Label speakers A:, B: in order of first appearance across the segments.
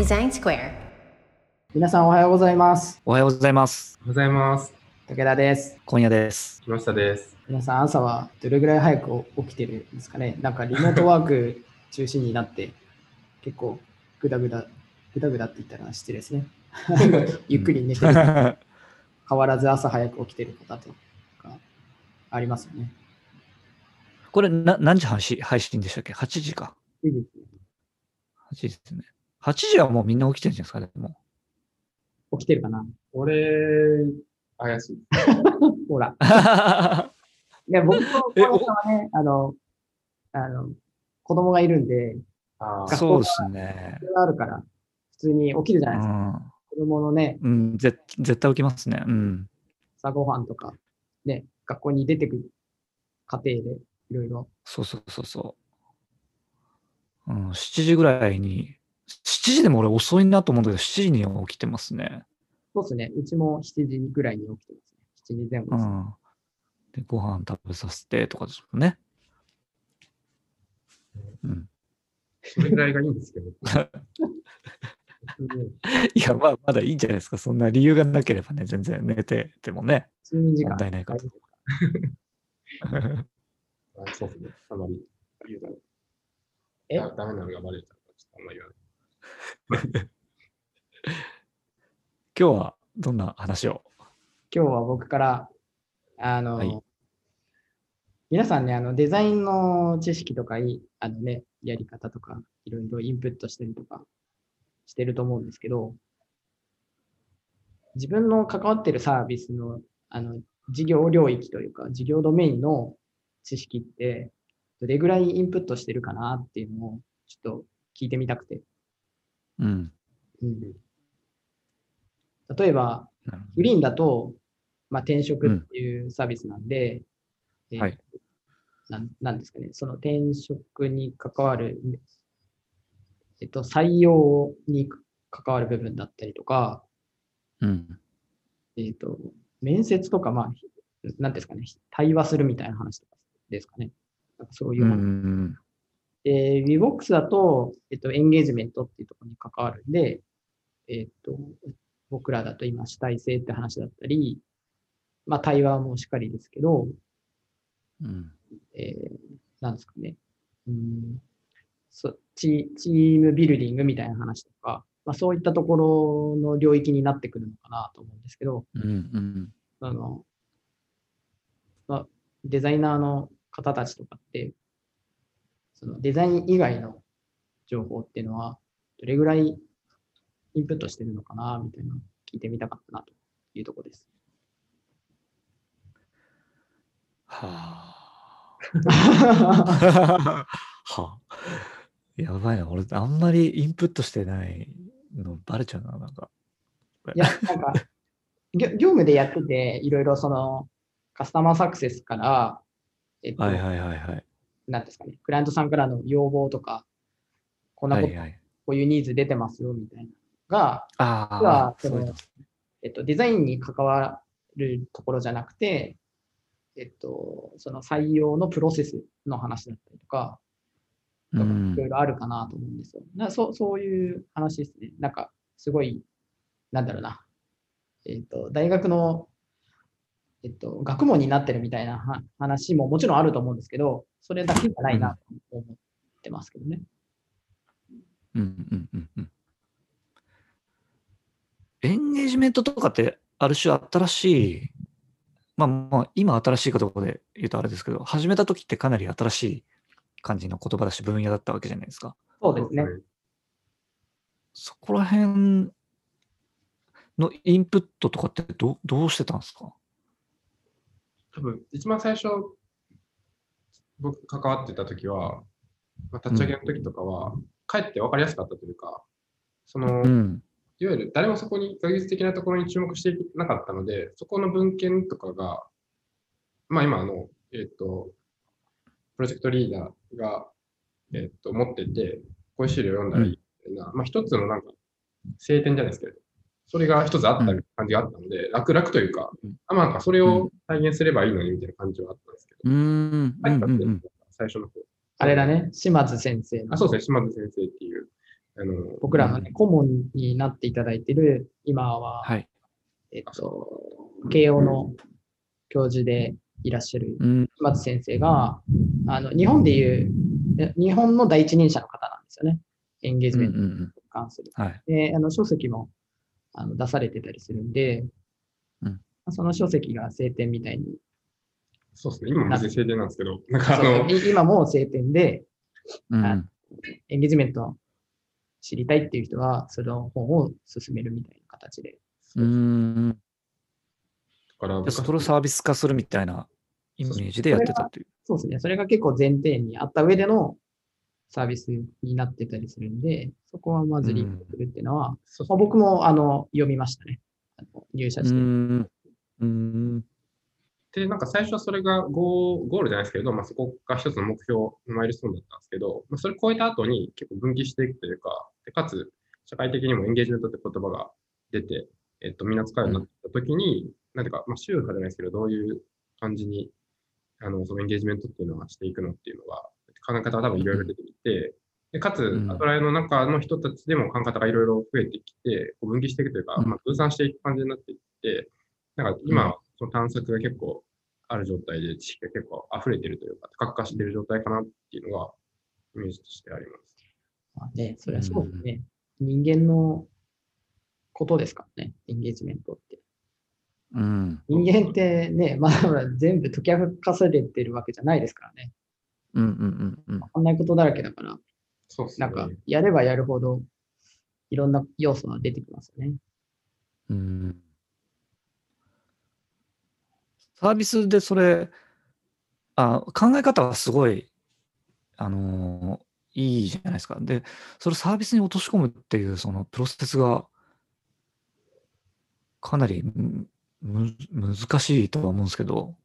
A: Design Square.
B: 皆さんおはようございます。
C: おはようございます。
D: おはようございます。
B: 武田です。
C: 今夜です。
D: 木下です。
B: 皆さん朝はどれぐらい早く起きてるんですかねなんかリモートワーク中心になって結構グダグダ、グダグダって言ったら失礼ですね。ゆっくり寝てる。変わらず朝早く起きてる方とかありますよね。
C: これな何時配信配信でしたっけ ?8 時か。
B: いいですね。
C: 8時ですね。8時はもうみんな起きてるんじゃないですかね。も
B: 起きてるかな？
D: 俺、怪しい。
B: ほら。
C: う
B: いや、僕の友達はね、あの、あの、子供がいるんで、
D: あ
B: 学校
C: そうですね
B: あるから、普通に起きるじゃ
C: う
B: ないですか。
C: ん。
B: 子供のね、
C: うん、ぜ絶対起きますね。うん。
B: 朝ごはんとか、ね、学校に出てくる過程でいろいろ。
C: そうそうそうそう。うん、7時ぐらいに、7時でも俺遅いなと思うんだけど、7時には起きてますね。
B: そうですね。うちも7時ぐらいに起きてますね。7時前後です。
C: うん。で、ご飯食べさせてとかですもんね。うん。
D: それぐらいがいいんですけど。
C: いや、まあ、まだいいんじゃないですか。そんな理由がなければね、全然寝ててもね。
B: 睡眠時間。
C: 問題ないから
D: あそうですね。あまり言うたら。
B: え？
D: だダメなのがバレちゃうから、ちょっとあんまり言わない。
C: 今日はどんな話を？
B: 今日は僕から、あの、
C: はい
B: 皆さんね、あの、デザインの知識とかい、あのね、やり方とか、いろいろインプットしたりとかしてると思うんですけど、自分の関わってるサービスの、あの、事業領域というか、事業ドメインの知識って、どれぐらいインプットしてるかなっていうのを、ちょっと聞いてみたくて。
C: うん。
B: うん、例えば、グリーンだと、まあ、転職っていうサービスなんで、えー
C: はい
B: なんなんですかね、その転職に関わる、えっと、採用に関わる部分だったりとか、
C: ど。うん。
B: えっと、面接とか、まあ、なんですかね、対話するみたいな話とかですかね。なんかそういう
C: うんう
B: で、VBOX だと、えっと、エンゲージメントっていうところに関わるんで、えっと、僕らだと今主体性って話だったり、まあ対話もしっかりですけど、
C: うん。
B: えー、なんですかね。うんそチチームビルディングみたいな話とか、まあそういったところの領域になってくるのかなと思うんですけど、
C: うんうん
B: あの、まあ、デザイナーの方たちとかって、そのデザイン以外の情報っていうのは、どれぐらいインプットしてるのかな、みたいな聞いてみたかったなというところです。
C: はあ。はあ。やばいな。俺、あんまりインプットしてないのバレちゃうな、なんか。
B: いや、なんか、業業務でやってて、いろいろその、カスタマーサクセスから、えっと、
C: はいはいはいはい。
B: なんですかね、クライアントさんからの要望とか、こんなこと、
C: はいはい。
B: こういうニーズ出てますよ、みたいなのが、
C: ああ、
B: はその。えっと、デザインに関わるところじゃなくて、えっと、その採用のプロセスの話だったりとか、
C: うん
B: いろいろあるかなと思うんですよ。なそうそういう話ですね。なんか、すごい、なんだろうな。えっと、大学の、えっと、学問になってるみたいなは話ももちろんあると思うんですけど、それだけじゃないなと思ってますけどね。
C: うんうんうんうん。エンゲージメントとかって、ある種新しい、まあまあ、今新しいかどうかで言うとあれですけど、始めた時ってかなり新しい感じの言葉だし、分野だったわけじゃないですか。
B: そうですね。
C: そこら辺のインプットとかってどうどうしてたんですか？
D: 多分、一番最初、僕関わってた時は、まあ、立ち上げの時とかは、かえって分かりやすかったというか、その、
C: うん。
D: いわゆる誰もそこに学術的なところに注目していなかったので、そこの文献とかが、まあ今あの、えっ、と、プロジェクトリーダーが、えっ、と、持ってて、こういう資料を読んだらいいみたいな、まあ一つのなんか、聖典じゃないですけど、それが一つあった感じがあったので、楽々というか
C: うん、
D: あまあなんかそれを再現すればいいのにみたいな感じはあったんですけど、
C: うーん。
D: 最初の方。
B: あれだね、島津先生の。
D: あ、そうですね、島津先生っていう、あの
B: 僕らの、ね、顧問になっていただいている、今は、
C: はい。
B: えっと、慶応の教授でいらっしゃる
C: うん。
B: 松先生が、あの日本でいう、え日本の第一人者の方なんですよね。エンゲージメントに
C: ん
B: 関する。
C: はい。
B: で、あの書籍もあの出されてたりするんで、
C: うん
B: その書籍が晴天みたいに、
D: そうですね。今も晴天なんですけど、なんかあの、
B: い今も晴天で、
C: うん
B: あエンゲージメントを知りたいっていう人は、その本を進めるみたいな形で。
C: うん。
D: だから
C: で、それをサービス化するみたいなイメージでやってたっていう。
B: そうですね。それが結構前提にあった上でのサービスになってたりするんで、そこはまずリンクするっていうのは、
D: そう
B: まあ、僕もあの読みましたね。あの入社
C: う
B: して。
C: ん。うん。
D: で、なんか最初はそれがゴーゴールじゃないですけど、まあ、そこが一つの目標のマイルストーンだったんですけど、まあ、それを超えた後に結構分岐していくというか、でかつ社会的にもエンゲージメントって言葉が出て、えっと、みんな使うようになった時に、なんていうか、まあ、宗派じゃないですけど、どういう感じに、あの、そのエンゲージメントっていうのはしていくのっていうのが、考え方が多分いろいろ出てきて、でかつ、
C: ん
D: アトライの中の人たちでも考え方がいろいろ増えてきて、こう分岐していくというか、
C: うん
D: まあ、分散していく感じになっていって、なんか今、その探索が結構ある状態で、知識が結構溢れてるというか、多角化している状態かなっていうのが、イメージとしてあります。
B: まあね、それはそうですね。人間のことですからね、エンゲージメントって。
C: うん。
B: 人間ってね、まだまだ全部解き明かされてるわけじゃないですからね。
C: うんうんうんうん。
B: わかんないことだらけだから、
D: そうですね。
B: なんか、やればやるほど、いろんな要素が出てきますよね。
C: うんサービスでそれ、あ考え方はすごい、あのーいいじゃないですか。で、それサービスに落とし込むっていう、そのプロセスが、かなり難しいとは思うんですけど、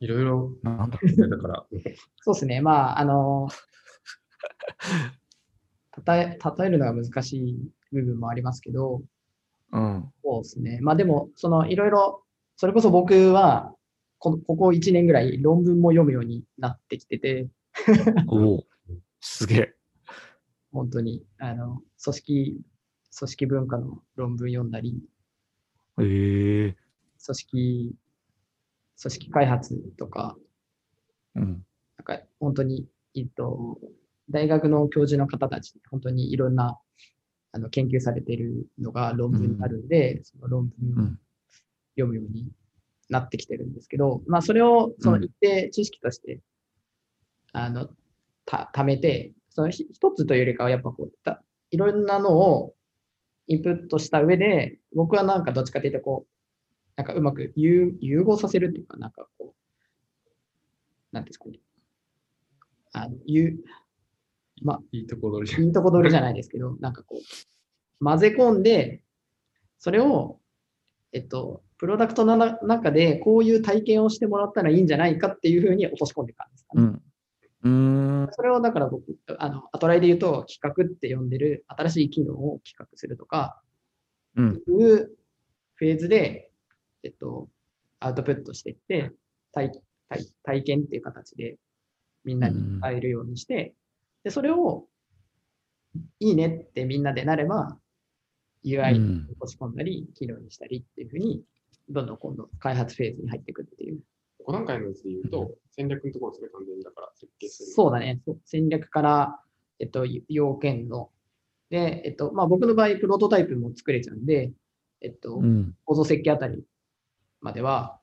D: いろいろ、
C: なんだろ
D: ねだから、
B: そうですね。まあ、あの、たえ、例えるのが難しい部分もありますけど、
C: う。うん。
B: そうですね。まあでも、そのいろいろ、それこそ僕はこ、ここ1年ぐらい論文も読むようになってきてて、
C: おおすげえ。
B: 本当に、あの、組織、組織文化の論文読んだり、
C: ええ
B: 組織、組織開発とか、
C: うん。
B: なんか本当に、えっと、大学の教授の方たち、本当にいろんなあの研究されているのが論文になるんで、その論文を
C: うん。
B: 読むようになってきてるんですけど、まあそれをその一定知識として、あの、た、貯めて、そのひ一つというよりかはやっぱこう、たいろんなのをインプットした上で、僕はなんかどっちかというとこう、なんかうまく融融合させるっていうか、なんかこう、なんていうんですかね。あの、ゆまあ、
D: いいところで。
B: いいとこ取りじゃないですけど、なんかこう、混ぜ込んで、それを、えっと、プロダクトのな中でこういう体験をしてもらったらいいんじゃないかっていうふうに落とし込んでいたんですかね。
C: うん。うーん。
B: それをだから僕、あの、アトライで言うと企画って呼んでる新しい機能を企画するとか、
C: うん。
B: いうフェーズで、えっと、アウトプットしていって、体体体験っていう形でみんなに伝えるようにして、で、それをいいねってみんなでなれば、UI に
C: うん
B: 落とし込んだり、機能にしたりっていうふうに、どんどん今度開発フェーズに入っていくっていう。
D: 5段階のやつで言うと、戦略のところですね、完全にだから設計する。
B: そうだね。そう戦略から、えっと、要件の。で、えっと、まあ僕の場合、プロトタイプも作れちゃうんで、えっと、
C: うん。
B: 構造設計あたりまでは、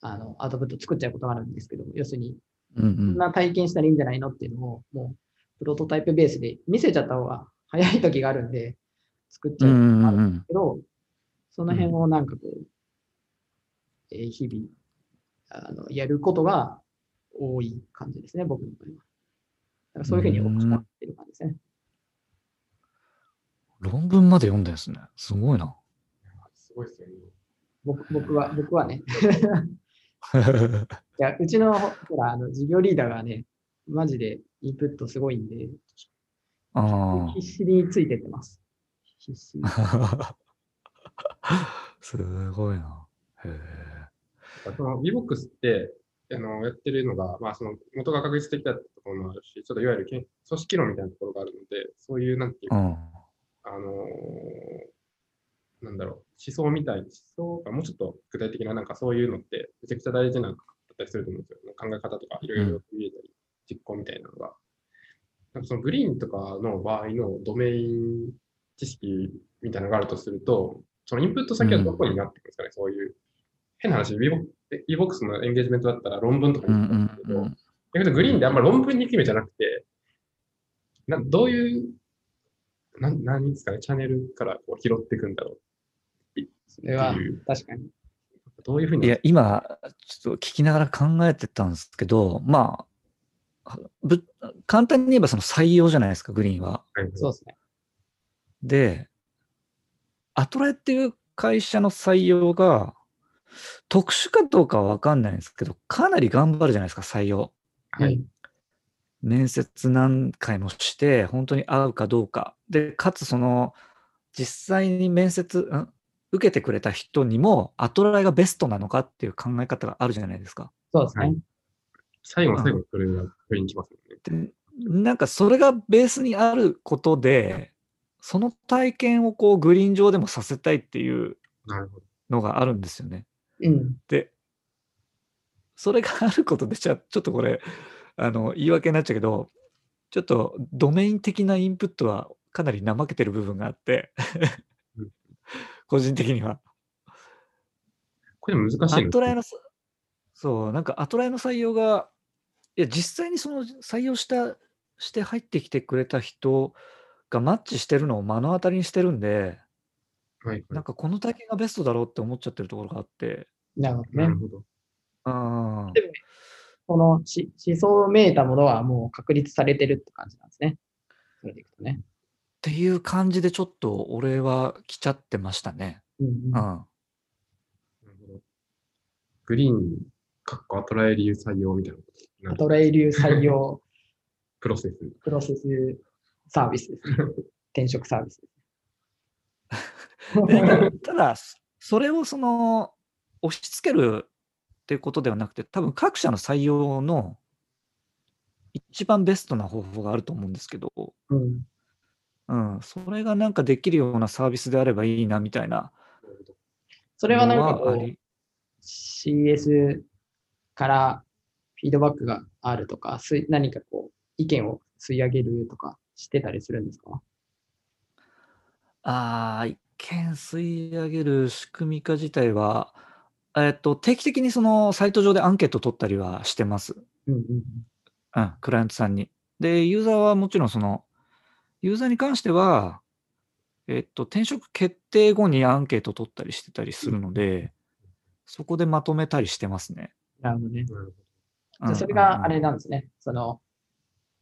B: あの、アウトプット作っちゃうことがあるんですけど、要するに、こん
C: ん。
B: な体験したらいいんじゃないのっていうのを、もう、プロトタイプベースで見せちゃった方が早い時があるんで、作っちゃう
C: うん
B: ことがあるんです。けど、その辺をなんかこう、えー日々、あの、やることが多い感じですね、僕の場合は。だからそういうふうに落とし込んでる感じですね。
C: 論文まで読んだんですね。すごいな。
D: すごいですよね。
B: 僕僕は、僕はね。いや、うちの、ほら、あの、事業リーダーがね、マジでインプットすごいんで、
C: あ
B: 必死についてってます。必死。
C: すごいな。へえ。
D: その VBOX って、あのやってるのが、まあ、その元が確実的だったところもあるし、ちょっといわゆるけん組織論みたいなところがあるので、そういう、なんていうか、
C: うん。
D: あのーなんだろう、思想みたい、思想がもうちょっと具体的な、なんかそういうのって、めちゃくちゃ大事なだったりすると思うんですよ。考え方とか、いろいろ見えたり、実行みたいなのが。なんかそのグリーンとかの場合のドメイン知識みたいなのがあるとすると、そのインプット先はどこになってくるんですかね、そういう。変な話、VBOX のエンゲージメントだったら論文とか
C: うん
D: に行くんですけど、
C: うんうん
D: 逆にグリーンであんま論文に行く意味じゃなくて、などういう、なん何ですかね、チャンネルからこう拾っていくんだろう
B: それは確かに。
D: どういうふうに？
C: いや、今、ちょっと聞きながら考えてたんですけど、まあ、ぶ簡単に言えばその採用じゃないですか、グリーンは。
D: はい
B: そうですね。
C: で、アトラエっていう会社の採用が、特殊かどうかは分かんないんですけど、かなり頑張るじゃないですか、採用。
D: はい
B: うん
C: 面接何回もして、本当に合うかどうか。で、かつその、実際に面接、ん？受けてくれた人にも、アトライがベストなのかっていう考え方があるじゃないですか。
B: そうですね。
D: はい最後の最後にそれが振りに来ますよね。
C: でなんかそれがベースにあることで、その体験をこうグリーン上でもさせたいっていう
D: なるほど。
C: のがあるんですよね。
B: うん。
C: で、それがあることで、じゃあちょっとこれ、あの、言い訳になっちゃうけど、ちょっとドメイン的なインプットはかなり怠けてる部分があって
D: うん、
C: 個人的には。
D: これ難しい
C: ア
D: の
C: トライのさ、そう、なんかアトライの採用が、いや、実際にその採用した、して入ってきてくれた人がマッチしてるのを目の当たりにしてるんで、
D: はいは
C: なんかこの体験がベストだろうって思っちゃってるところがあって、
B: なるほど
D: い。なる
B: ね。
D: ほど。
C: あー
B: でもこのし思想をめいたものはもう確立されてるって感じなんですね。それでいくとね。
C: っていう感じでちょっと俺は来ちゃってましたね。
D: グリーン、かっこアトラエ理由採用みたいな
B: アトレイ流採用
D: プロセス。
B: プロセスサービスですね。転職サービス
C: ただ、それをその、押し付けるっていうことではなくて、多分各社の採用の一番ベストな方法があると思うんですけど、
B: うん。
C: うん、それがなんかできるようなサービスであればいいなみたいな
B: そ
C: そ
B: れはなんかこう CS からフィードバックがあるとか、何かこう意見を吸い上げるとかしてたりするんですか？
C: ああ、一見吸い上げる仕組み化自体は、えっと、定期的にそのサイト上でアンケート取ったりはしてます。
B: うんうん
C: うん、クライアントさんに。で、ユーザーはもちろんその、ユーザーに関しては、えっと、転職決定後にアンケート取ったりしてたりするので、そこでまとめたりしてますね。
B: なるほどね。じゃあそれがあれなんですね。その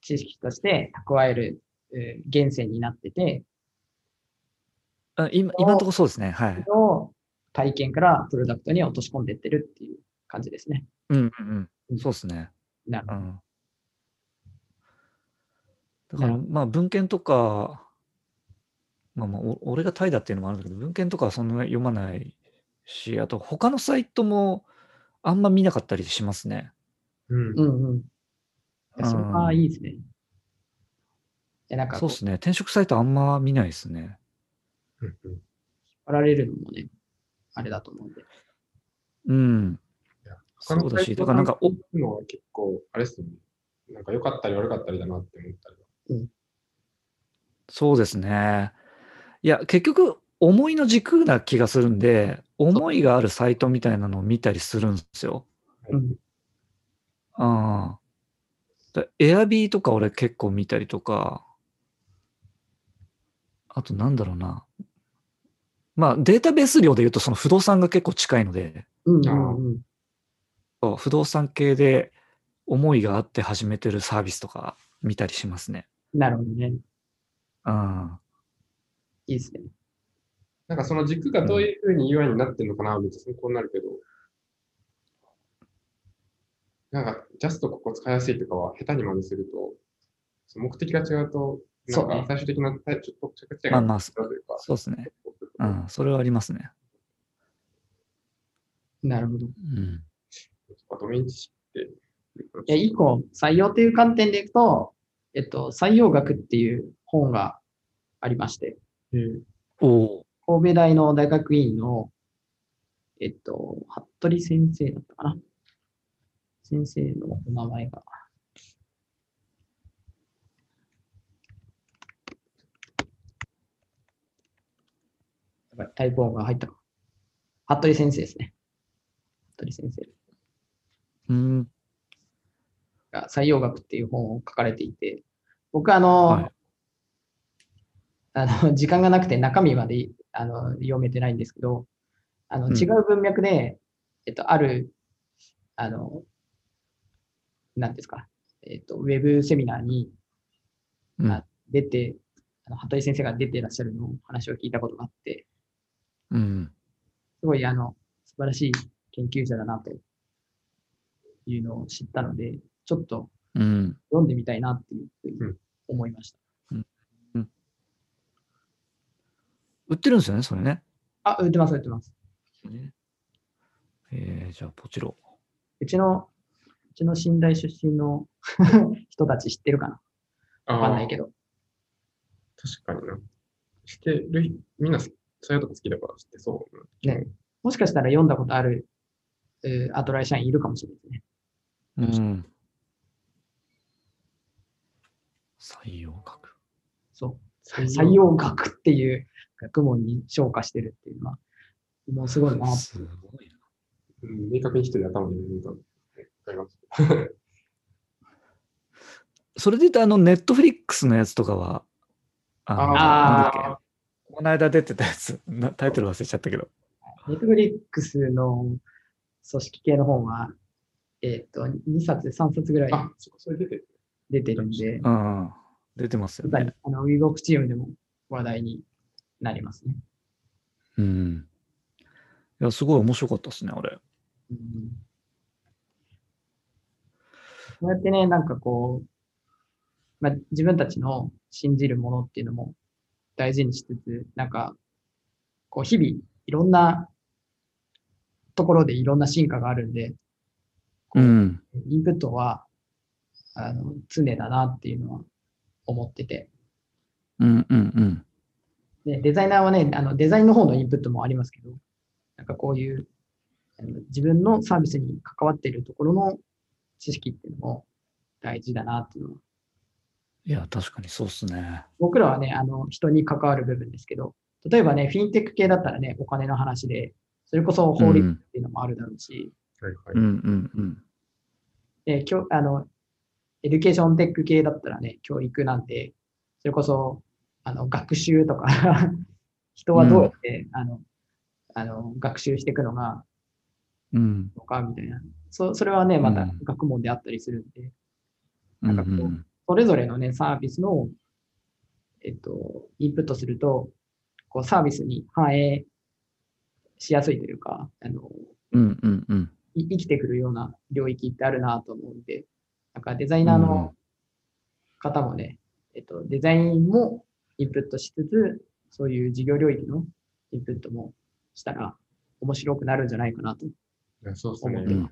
B: 知識として蓄える、えー源泉になってて、
C: あ今今のところそうですね。はい。
B: 体験からプロダクトに落とし込んでってるっていう感じですね。
C: うんうんうん。そうですね。
B: なるほど。
C: うん。だから、
B: な
C: まあ、文献とか、まあまあ、お俺がタイだっていうのもあるんだけど、文献とかはそんな読まないし、あと、他のサイトもあんま見なかったりしますね。
D: うん
B: うんうん。いやそれはいいですね。いや、なんか
C: そうですね。転職サイトあんま見ないですね。
D: うんうん
B: 引っ張られるのもね、あれだと思うんで。
C: うん。そうだし、だからなんか、お
D: 結構、あれですよね。なんか良かったり悪かったりだなって思ったりは。
C: そうですね。いや、結局、思いの軸な気がするんで、思いがあるサイトみたいなのを見たりするんですよ。
B: うん。
C: ああ。エアビーとか俺結構見たりとか、あとなんだろうな。まあデータベース量で言うとその不動産が結構近いので、
B: うんうんうん。
C: そう不動産系で思いがあって始めてるサービスとか見たりしますね。
B: なるほどね。
C: うん。
B: いいですね。
D: なんかその軸がどういうふうに UI になってるのかな、めっちゃ参考になるけど、なんか、ジャストここ使いやすいとかは下手に真似すると、目的が違うと、な
B: そうね
D: んか最終的なちょっと着地が
C: まあまあ
D: 違うというか、
C: そうですね。うん。それはありますね。
B: なるほど。
C: うん。
D: ドメイン知識って。い
B: や、一個、採用という観点でいくと、えっと、採用学っていう本がありまして、
D: えー
C: おお
B: 神戸大の大学院の、えっと、服部先生だったかな。先生のお名前が。タイプ音が入ったか。服部先生ですね。服部先生
C: うん。
B: が採用学っていう本を書かれていて、僕あの、
C: はい。
B: あの 時間がなくて中身まであの読めてないんですけど、あの
C: うん。
B: 違う文脈で、えっと、ある、あの、なんですか、えっと、ウェブセミナーに
C: うん。
B: あ出て、あの服部先生が出ていらっしゃるのを話を聞いたことがあって、
C: うん。
B: すごいあの素晴らしい研究者だなというのを知ったので、ちょっと
C: うん。
B: 読んでみたいなっていうふうに
D: うん
B: 思いました。
C: 売ってるんですよね、それね。
B: あ、売ってます、売ってます。
C: えー、じゃあ、ポチロ。
B: うちの、うちの寝台出身の 人たち知ってるかな？
D: あ
B: わかんないけど。
D: 確かにな。してる、みんなそういうとこ好きだから知ってそう。
B: ねもしかしたら読んだことある、えーアトライ社員いるかもしれないですね。
C: うん。採用学。
B: そう。
D: 採
B: 採用学っていう学問に昇華してるっていうのは、もうすごいな。
C: すごいな。
D: うん明確に一人頭に入れた。
C: それで言うと、あの、ネットフリックスのやつとかは、あの、
B: あー
C: なんだっけ？この間出てたやつ、なタイトル忘れちゃったけど。
B: ネットフリックスの組織系の本は、えっ、と、2冊、3冊ぐらい
D: あ、そこそれ出てる。
B: 出てるんで、
C: うん。出てますよね。
B: あの、ウィーボックチームでも話題になりますね。
C: うん。いや、すごい面白かったですね、あれ。
B: うんこうやってね、なんかこう、まあ、自分たちの信じるものっていうのも大事にしつつ、なんか、こう、日々、いろんなところでいろんな進化があるんで、
C: うん。
B: インプットは、あの、常だなっていうのは思ってて。
C: うんうんうん。
B: で、デザイナーはね、あの、デザインの方のインプットもありますけど、なんかこういう、あの自分のサービスに関わっているところの知識っていうのも大事だなっていうのは、
C: いや、確かにそうっすね。
B: 僕らはね、あの、人に関わる部分ですけど、例えばね、フィンテック系だったらね、お金の話で、それこそ法律っていうのもあるだろうし、
D: はいはい。
C: うんうんうん。
B: で、きょあの、 education tech 系だったらね、教育なんで、それこそ、あの、学習とか、人はどうやって、あの、あの、学習していくのが、
C: うん。
B: のか、みたいな。そそれはね、また
C: うん
B: 学問であったりするんで、
C: うん
B: なんかこうそれぞれのね、サービスの、えっと、インプットすると、こう、サービスに反映しやすいというか、あの、
C: うんうんうん。
B: い生きてくるような領域ってあるなと思うんで、なんかデザイナーの方もね、えっと、デザインもインプットしつつ、そういう事業領域のインプットもしたら面白くなるんじゃないかなと
D: いやそうですね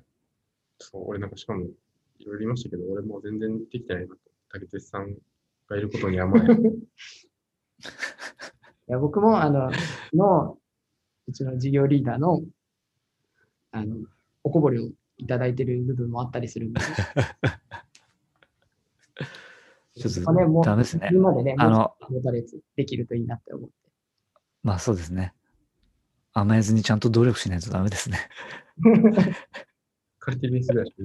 D: そう、俺なんかしかも、いろいろ言いましたけど、俺もう全然できてないなと。竹鉄さんがいることに甘え。
B: いや僕も、あの、の、うちの事業リーダーの、あの、おこぼれをいただいてる部分もあったりするんで。
C: ちょっ
B: まあね、もう
C: とダメですね
B: み。んなでね、
C: あの
B: できるといいなって思って。
C: まあそうですね。甘えずにちゃんと努力しないとダメですね。
D: カルティベースぐらいし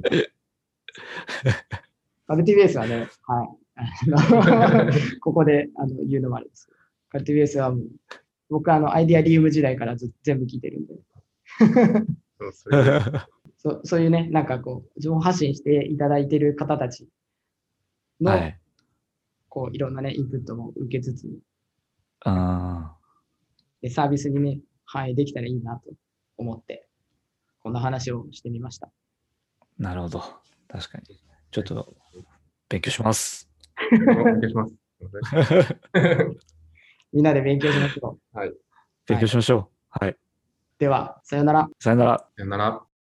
B: カルティベースはね、はい。ここであの言うのもあれです。カルティベースはもう、僕あのアイディアリウム時代からず全部聞いてるんで、
D: そうそれ
B: そそういうね、なんかこう、情報発信していただいてる方たちの、
C: はい。
B: こういろんなね、インプットも受けつつ、
C: あ
B: でサービスにね、反映できたらいいなと思って、こんな話をしてみました。
C: ーなるほど。確かに。ちょっと勉強します。
D: お願いします。
B: みんなで勉強しましょう。
C: 勉強しましょう。はい。
B: では、さようなら。
C: さよなら。
D: さよなら。